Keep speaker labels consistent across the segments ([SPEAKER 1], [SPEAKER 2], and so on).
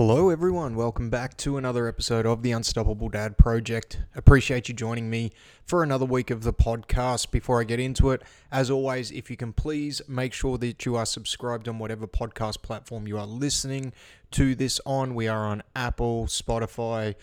[SPEAKER 1] Hello, everyone. Welcome back to another episode of the Unstoppable Dad Project. Appreciate you joining me for another week of the podcast. Before I get into it, as always, if you can please make sure that you are subscribed on whatever podcast platform you are listening to this on. We are on Apple, Spotify,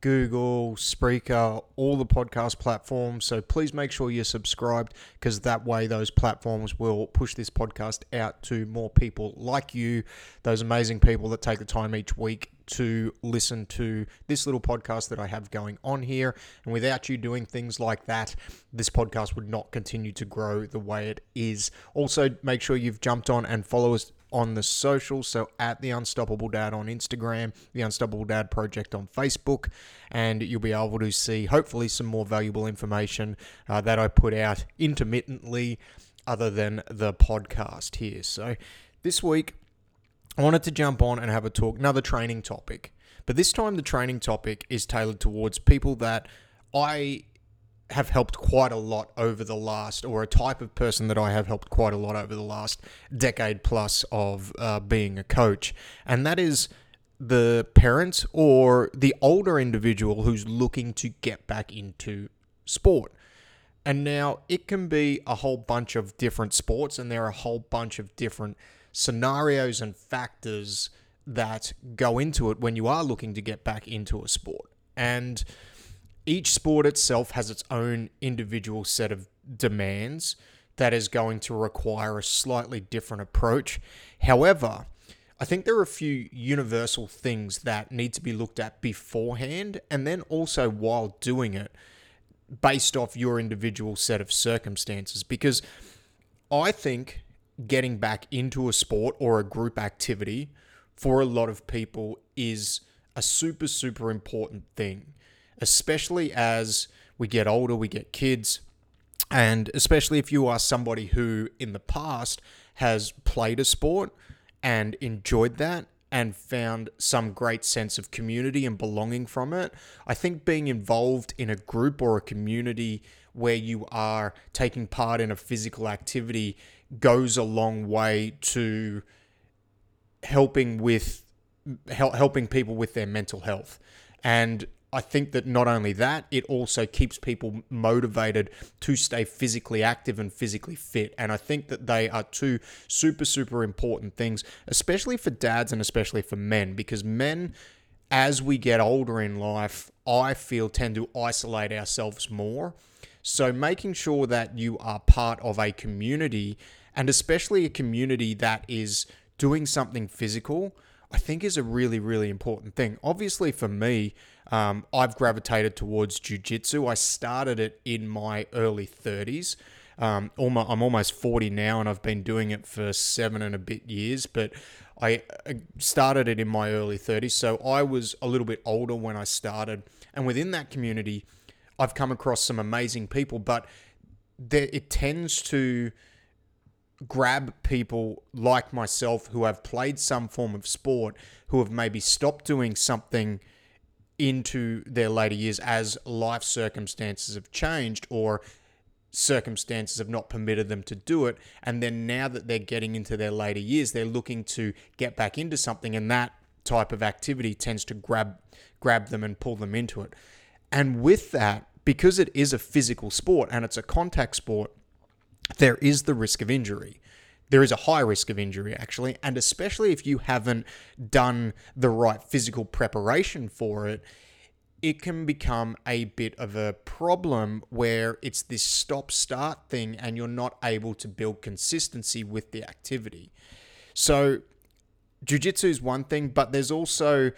[SPEAKER 1] Google, Spreaker, all the podcast platforms. So please make sure you're subscribed because that way those platforms will push this podcast out to more people like you, those amazing people that take the time each week to listen to this little podcast that I have going on here. And without you doing things like that, this podcast would not continue to grow the way it is. Also, make sure you've jumped on and follow us on the social. So at the Unstoppable Dad on Instagram, the Unstoppable Dad Project on Facebook, and you'll be able to see hopefully some more valuable information uh, that I put out intermittently, other than the podcast here. So this week I wanted to jump on and have a talk, another training topic. But this time, the training topic is tailored towards people that I have helped quite a lot over the last, or a type of person that I have helped quite a lot over the last decade plus of uh, being a coach. And that is the parent or the older individual who's looking to get back into sport. And now it can be a whole bunch of different sports, and there are a whole bunch of different scenarios and factors that go into it when you are looking to get back into a sport. And each sport itself has its own individual set of demands that is going to require a slightly different approach. However, I think there are a few universal things that need to be looked at beforehand and then also while doing it based off your individual set of circumstances. Because I think getting back into a sport or a group activity for a lot of people is a super, super important thing, especially as we get older, we get kids, and especially if you are somebody who in the past has played a sport and enjoyed that and found some great sense of community and belonging from it. I think being involved in a group or a community where you are taking part in a physical activity goes a long way to helping with helping people with their mental health. And I think that not only that, it also keeps people motivated to stay physically active and physically fit. And I think that they are two super, super important things, especially for dads and especially for men, because men, as we get older in life, I feel tend to isolate ourselves more. So making sure that you are part of a community and especially a community that is doing something physical, I think is a really, really important thing. Obviously, for me, um, I've gravitated towards jujitsu. I started it in my early 30s. Um, I'm almost 40 now, and I've been doing it for seven and a bit years. But I started it in my early 30s, so I was a little bit older when I started. And within that community, I've come across some amazing people, but there, it tends to grab people like myself who have played some form of sport, who have maybe stopped doing something into their later years as life circumstances have changed or circumstances have not permitted them to do it. And then now that they're getting into their later years, they're looking to get back into something, and that type of activity tends to grab grab them and pull them into it. And with that, because it is a physical sport and it's a contact sport, there is the risk of injury. There is a high risk of injury, actually, and especially if you haven't done the right physical preparation for it, it can become a bit of a problem where it's this stop start thing and you're not able to build consistency with the activity. So, jujitsu is one thing, but there's also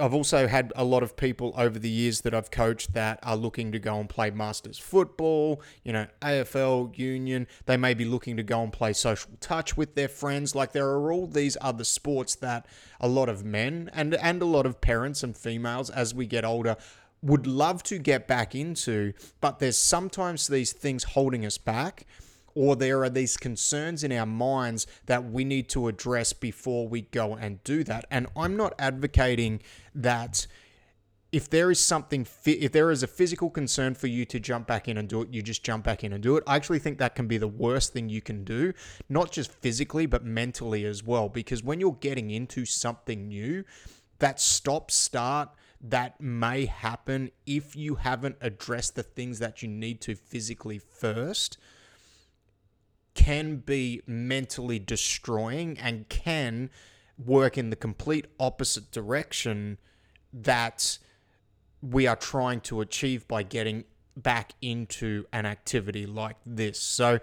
[SPEAKER 1] I've also had a lot of people over the years that I've coached that are looking to go and play Masters football, you know, AFL, Union. They may be looking to go and play social touch with their friends. Like there are all these other sports that a lot of men and, and a lot of parents and females as we get older would love to get back into, but there's sometimes these things holding us back or there are these concerns in our minds that we need to address before we go and do that. And I'm not advocating that if there is something if there is a physical concern for you to jump back in and do it you just jump back in and do it i actually think that can be the worst thing you can do not just physically but mentally as well because when you're getting into something new that stop start that may happen if you haven't addressed the things that you need to physically first can be mentally destroying and can work in the complete opposite direction that we are trying to achieve by getting back into an activity like this. So,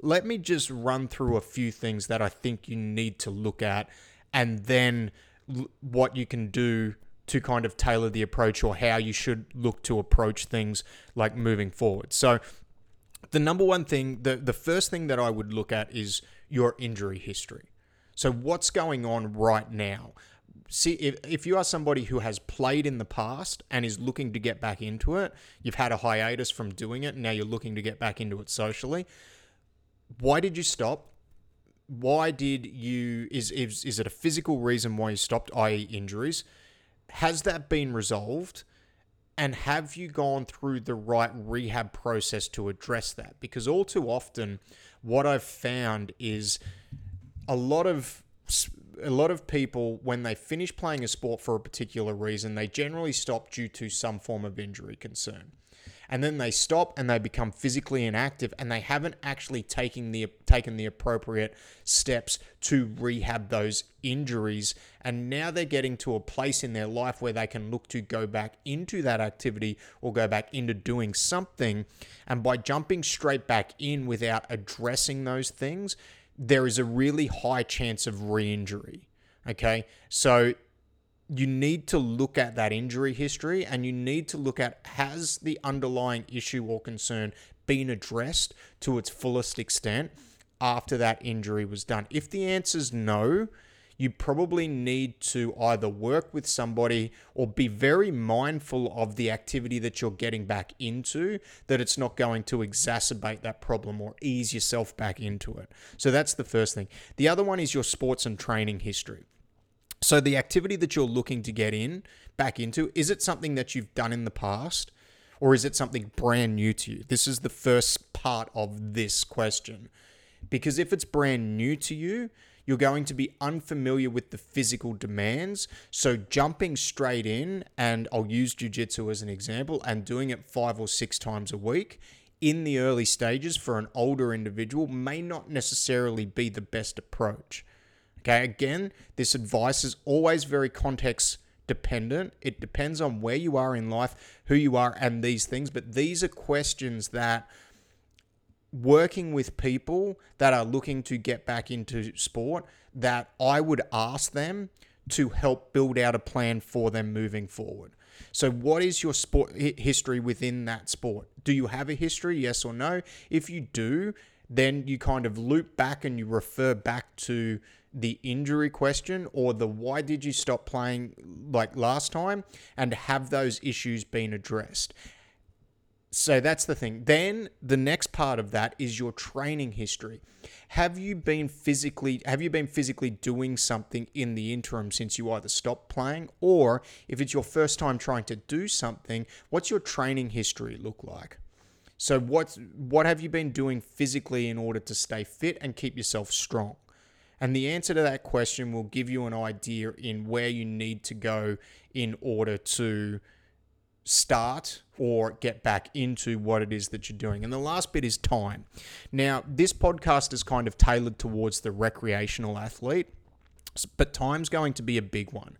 [SPEAKER 1] let me just run through a few things that I think you need to look at and then what you can do to kind of tailor the approach or how you should look to approach things like moving forward. So, the number one thing, the, the first thing that I would look at is your injury history. So, what's going on right now? See, if, if you are somebody who has played in the past and is looking to get back into it, you've had a hiatus from doing it, and now you're looking to get back into it socially. Why did you stop? Why did you, is, is, is it a physical reason why you stopped, i.e., injuries? Has that been resolved? And have you gone through the right rehab process to address that? Because all too often, what I've found is a lot of a lot of people when they finish playing a sport for a particular reason, they generally stop due to some form of injury concern and then they stop and they become physically inactive and they haven't actually taken the taken the appropriate steps to rehab those injuries. And now they're getting to a place in their life where they can look to go back into that activity or go back into doing something. And by jumping straight back in without addressing those things there is a really high chance of re-injury. Okay? So you need to look at that injury history and you need to look at has the underlying issue or concern been addressed to its fullest extent after that injury was done. If the answer is no, you probably need to either work with somebody or be very mindful of the activity that you're getting back into, that it's not going to exacerbate that problem or ease yourself back into it. So that's the first thing. The other one is your sports and training history. So the activity that you're looking to get in back into, is it something that you've done in the past or is it something brand new to you? This is the first part of this question. Because if it's brand new to you, you're going to be unfamiliar with the physical demands. So jumping straight in, and I'll use jujitsu as an example, and doing it five or six times a week in the early stages for an older individual may not necessarily be the best approach. Okay, again, this advice is always very context dependent. It depends on where you are in life, who you are, and these things. But these are questions that working with people that are looking to get back into sport that I would ask them to help build out a plan for them moving forward. So, what is your sport history within that sport? Do you have a history, yes or no? If you do, then you kind of loop back and you refer back to the injury question or the why did you stop playing like last time and have those issues been addressed. So that's the thing. Then the next part of that is your training history. Have you been physically have you been physically doing something in the interim since you either stopped playing or if it's your first time trying to do something, what's your training history look like? So what's what have you been doing physically in order to stay fit and keep yourself strong? And the answer to that question will give you an idea in where you need to go in order to start or get back into what it is that you're doing. And the last bit is time. Now, this podcast is kind of tailored towards the recreational athlete, but time's going to be a big one.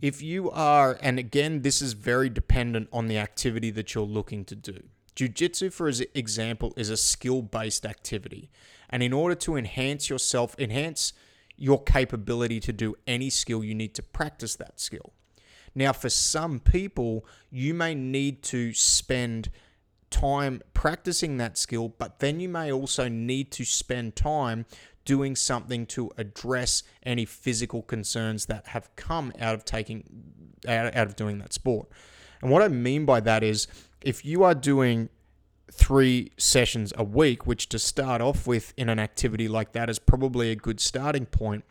[SPEAKER 1] If you are, and again, this is very dependent on the activity that you're looking to do. Jiu Jitsu, for example, is a skill based activity. And in order to enhance yourself, enhance your capability to do any skill, you need to practice that skill. Now, for some people, you may need to spend time practicing that skill, but then you may also need to spend time doing something to address any physical concerns that have come out of taking out, out of doing that sport. And what I mean by that is if you are doing three sessions a week, which to start off with in an activity like that is probably a good starting point.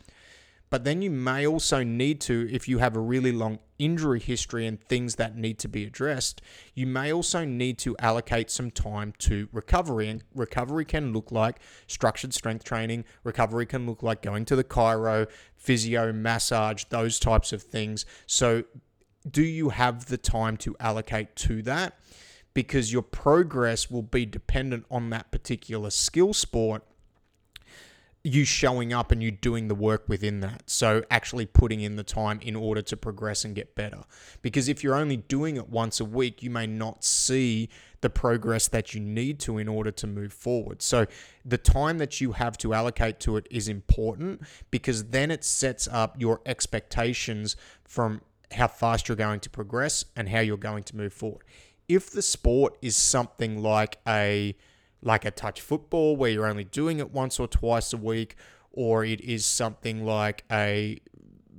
[SPEAKER 1] But then you may also need to, if you have a really long injury history and things that need to be addressed, you may also need to allocate some time to recovery. And recovery can look like structured strength training, recovery can look like going to the chiro, physio, massage, those types of things. So, do you have the time to allocate to that? Because your progress will be dependent on that particular skill sport you showing up and you doing the work within that. So actually putting in the time in order to progress and get better. Because if you're only doing it once a week, you may not see the progress that you need to in order to move forward. So the time that you have to allocate to it is important because then it sets up your expectations from how fast you're going to progress and how you're going to move forward. If the sport is something like a like a touch football where you're only doing it once or twice a week, or it is something like a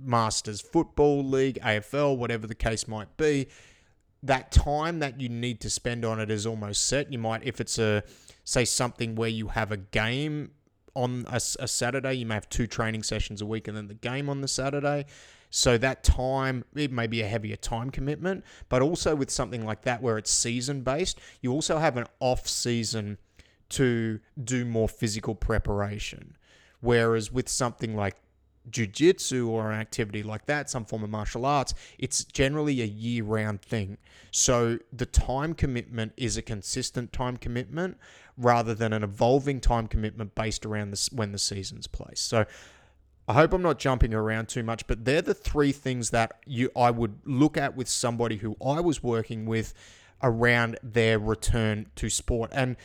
[SPEAKER 1] Masters Football League, AFL, whatever the case might be, that time that you need to spend on it is almost set. You might, if it's a, say, something where you have a game on a, a Saturday, you may have two training sessions a week and then the game on the Saturday. So that time, it may be a heavier time commitment, but also with something like that where it's season based, you also have an off season to do more physical preparation. Whereas with something like jujitsu or an activity like that, some form of martial arts, it's generally a year round thing. So the time commitment is a consistent time commitment rather than an evolving time commitment based around this when the season's place. So I hope I'm not jumping around too much, but they're the three things that you I would look at with somebody who I was working with around their return to sport. And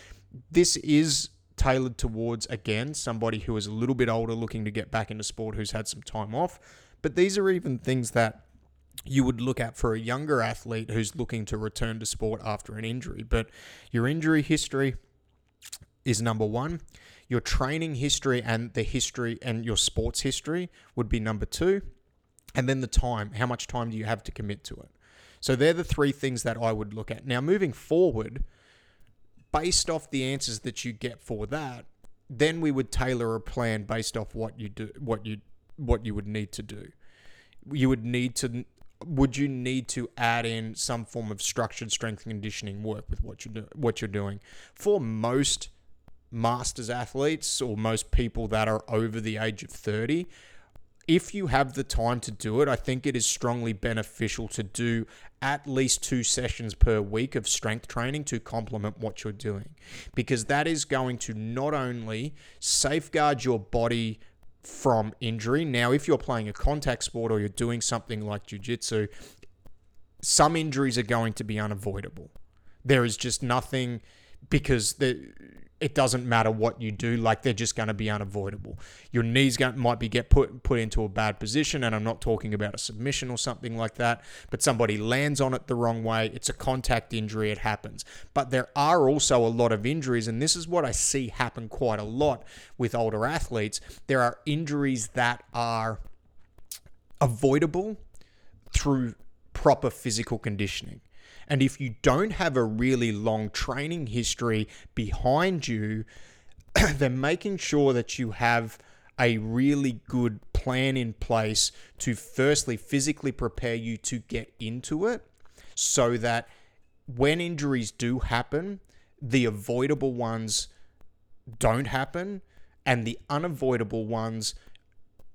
[SPEAKER 1] this is tailored towards, again, somebody who is a little bit older looking to get back into sport who's had some time off. But these are even things that you would look at for a younger athlete who's looking to return to sport after an injury. But your injury history is number one. Your training history and the history and your sports history would be number two. And then the time. How much time do you have to commit to it? So they're the three things that I would look at. Now, moving forward, based off the answers that you get for that, then we would tailor a plan based off what you do, what you what you would need to do. You would need to would you need to add in some form of structured strength conditioning work with what you do what you're doing for most masters athletes or most people that are over the age of 30 if you have the time to do it, I think it is strongly beneficial to do at least two sessions per week of strength training to complement what you're doing. Because that is going to not only safeguard your body from injury. Now, if you're playing a contact sport or you're doing something like jujitsu, some injuries are going to be unavoidable. There is just nothing because the it doesn't matter what you do like they're just going to be unavoidable. Your knees might be get put put into a bad position and i'm not talking about a submission or something like that but somebody lands on it the wrong way it's a contact injury it happens. But there are also a lot of injuries and this is what i see happen quite a lot with older athletes. There are injuries that are avoidable through proper physical conditioning and if you don't have a really long training history behind you, then making sure that you have a really good plan in place to firstly physically prepare you to get into it so that when injuries do happen, the avoidable ones don't happen and the unavoidable ones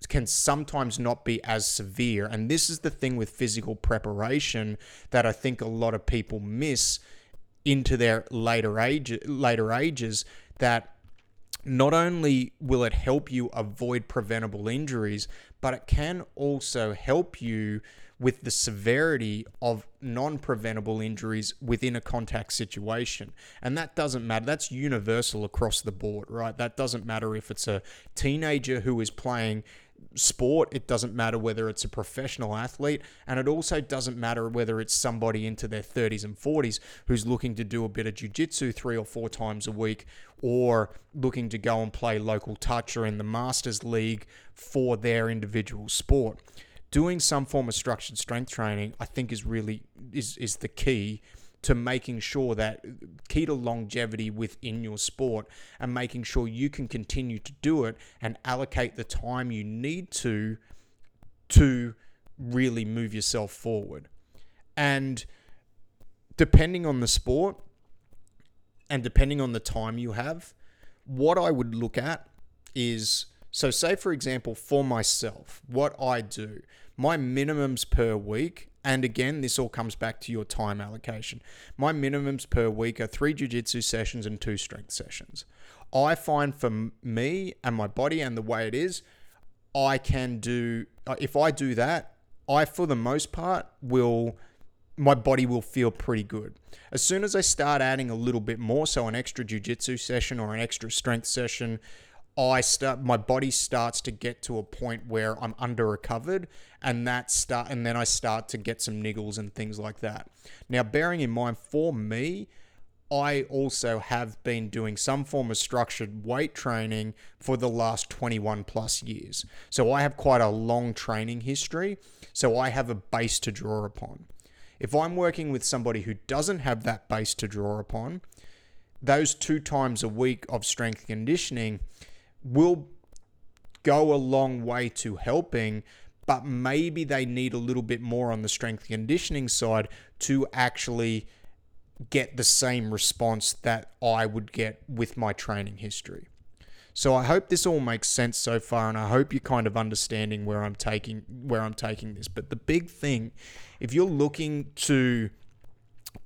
[SPEAKER 1] can sometimes not be as severe. And this is the thing with physical preparation that I think a lot of people miss into their later age later ages that not only will it help you avoid preventable injuries, but it can also help you with the severity of non preventable injuries within a contact situation. And that doesn't matter. That's universal across the board, right? That doesn't matter if it's a teenager who is playing sport. It doesn't matter whether it's a professional athlete, and it also doesn't matter whether it's somebody into their 30s and 40s who's looking to do a bit of jujitsu three or four times a week, or looking to go and play local touch or in the Masters League for their individual sport. Doing some form of structured strength training, I think, is really is is the key to making sure that key to longevity within your sport and making sure you can continue to do it and allocate the time you need to to really move yourself forward. And depending on the sport and depending on the time you have, what I would look at is so, say for example, for myself, what I do, my minimums per week, and again, this all comes back to your time allocation. My minimums per week are three jujitsu sessions and two strength sessions. I find for me and my body and the way it is, I can do, uh, if I do that, I, for the most part, will my body will feel pretty good. As soon as I start adding a little bit more, so an extra jujitsu session or an extra strength session, I start my body starts to get to a point where I'm under recovered and that start and then I start to get some niggles and things like that. Now bearing in mind for me, I also have been doing some form of structured weight training for the last 21 plus years. So I have quite a long training history, so I have a base to draw upon. If I'm working with somebody who doesn't have that base to draw upon, those two times a week of strength conditioning will go a long way to helping, but maybe they need a little bit more on the strength conditioning side to actually get the same response that I would get with my training history. So I hope this all makes sense so far and I hope you're kind of understanding where I'm taking where I'm taking this. But the big thing if you're looking to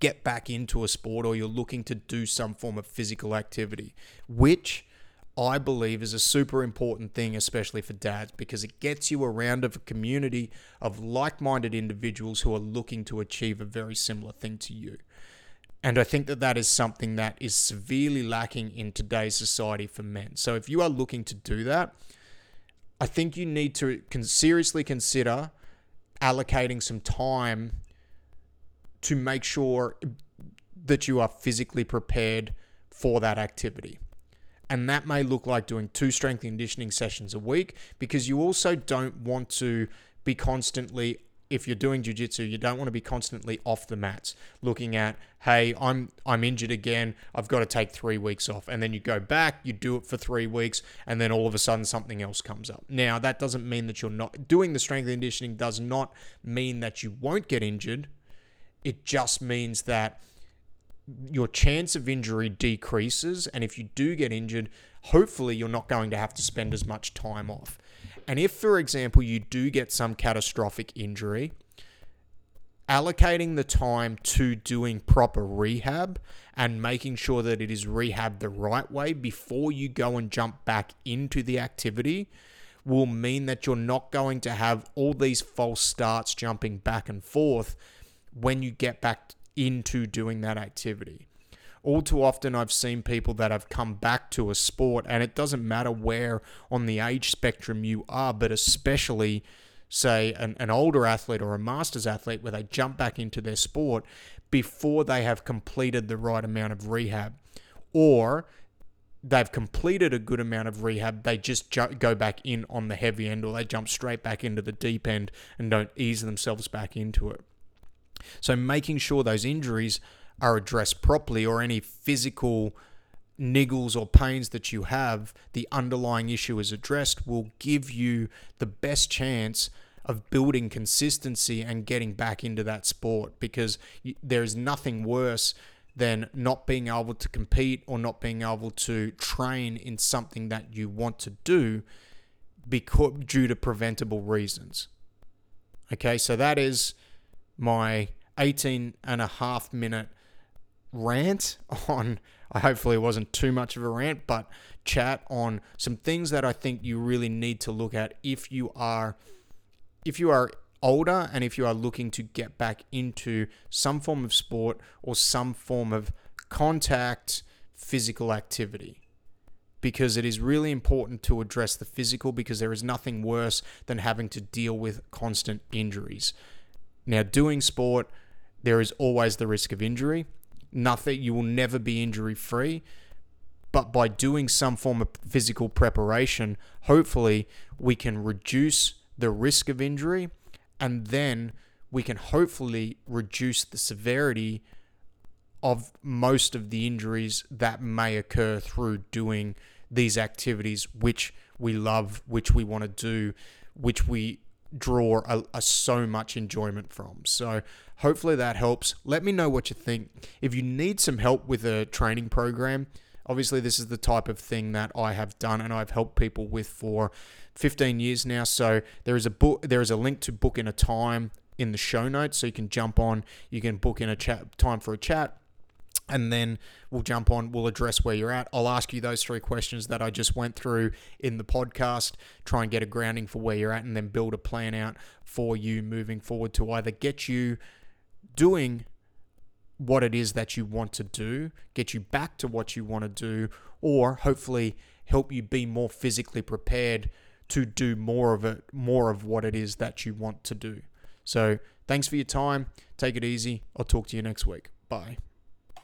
[SPEAKER 1] get back into a sport or you're looking to do some form of physical activity, which I believe is a super important thing, especially for dads, because it gets you around of a community of like minded individuals who are looking to achieve a very similar thing to you. And I think that that is something that is severely lacking in today's society for men. So if you are looking to do that, I think you need to seriously consider allocating some time to make sure that you are physically prepared for that activity. And that may look like doing two strength conditioning sessions a week because you also don't want to be constantly if you're doing jiu-jitsu you don't want to be constantly off the mats looking at hey i'm i'm injured again i've got to take three weeks off. And then you go back you do it for three weeks and then all of a sudden something else comes up. Now that doesn't mean that you're not doing the strength conditioning does not mean that you won't get injured. It just means that your chance of injury decreases. And if you do get injured, hopefully you're not going to have to spend as much time off. And if, for example, you do get some catastrophic injury, allocating the time to doing proper rehab and making sure that it is rehab the right way before you go and jump back into the activity will mean that you're not going to have all these false starts jumping back and forth when you get back into doing that activity. All too often, I've seen people that have come back to a sport, and it doesn't matter where on the age spectrum you are, but especially, say, an, an older athlete or a master's athlete, where they jump back into their sport before they have completed the right amount of rehab. Or they've completed a good amount of rehab, they just ju- go back in on the heavy end, or they jump straight back into the deep end and don't ease themselves back into it. So making sure those injuries are addressed properly or any physical niggles or pains that you have, the underlying issue is addressed, will give you the best chance of building consistency and getting back into that sport because there is nothing worse than not being able to compete or not being able to train in something that you want to do because due to preventable reasons. Okay, so that is my 18 and a half minute rant on I hopefully it wasn't too much of a rant, but chat on some things that I think you really need to look at if you are if you are older and if you are looking to get back into some form of sport or some form of contact physical activity because it is really important to address the physical because there is nothing worse than having to deal with constant injuries. Now, doing sport, there is always the risk of injury. Nothing, you will never be injury free. But by doing some form of physical preparation, hopefully we can reduce the risk of injury and then we can hopefully reduce the severity of most of the injuries that may occur through doing these activities, which we love, which we want to do, which we draw a, a so much enjoyment from. So hopefully that helps. Let me know what you think. If you need some help with a training program, obviously this is the type of thing that I have done and I've helped people with for 15 years now. So there is a book there is a link to book in a time in the show notes so you can jump on, you can book in a chat time for a chat and then we'll jump on we'll address where you're at. I'll ask you those three questions that i just went through in the podcast try and get a grounding for where you're at and then build a plan out for you moving forward to either get you doing what it is that you want to do get you back to what you want to do or hopefully help you be more physically prepared to do more of it more of what it is that you want to do. So thanks for your time. Take it easy. I'll talk to you next week. Bye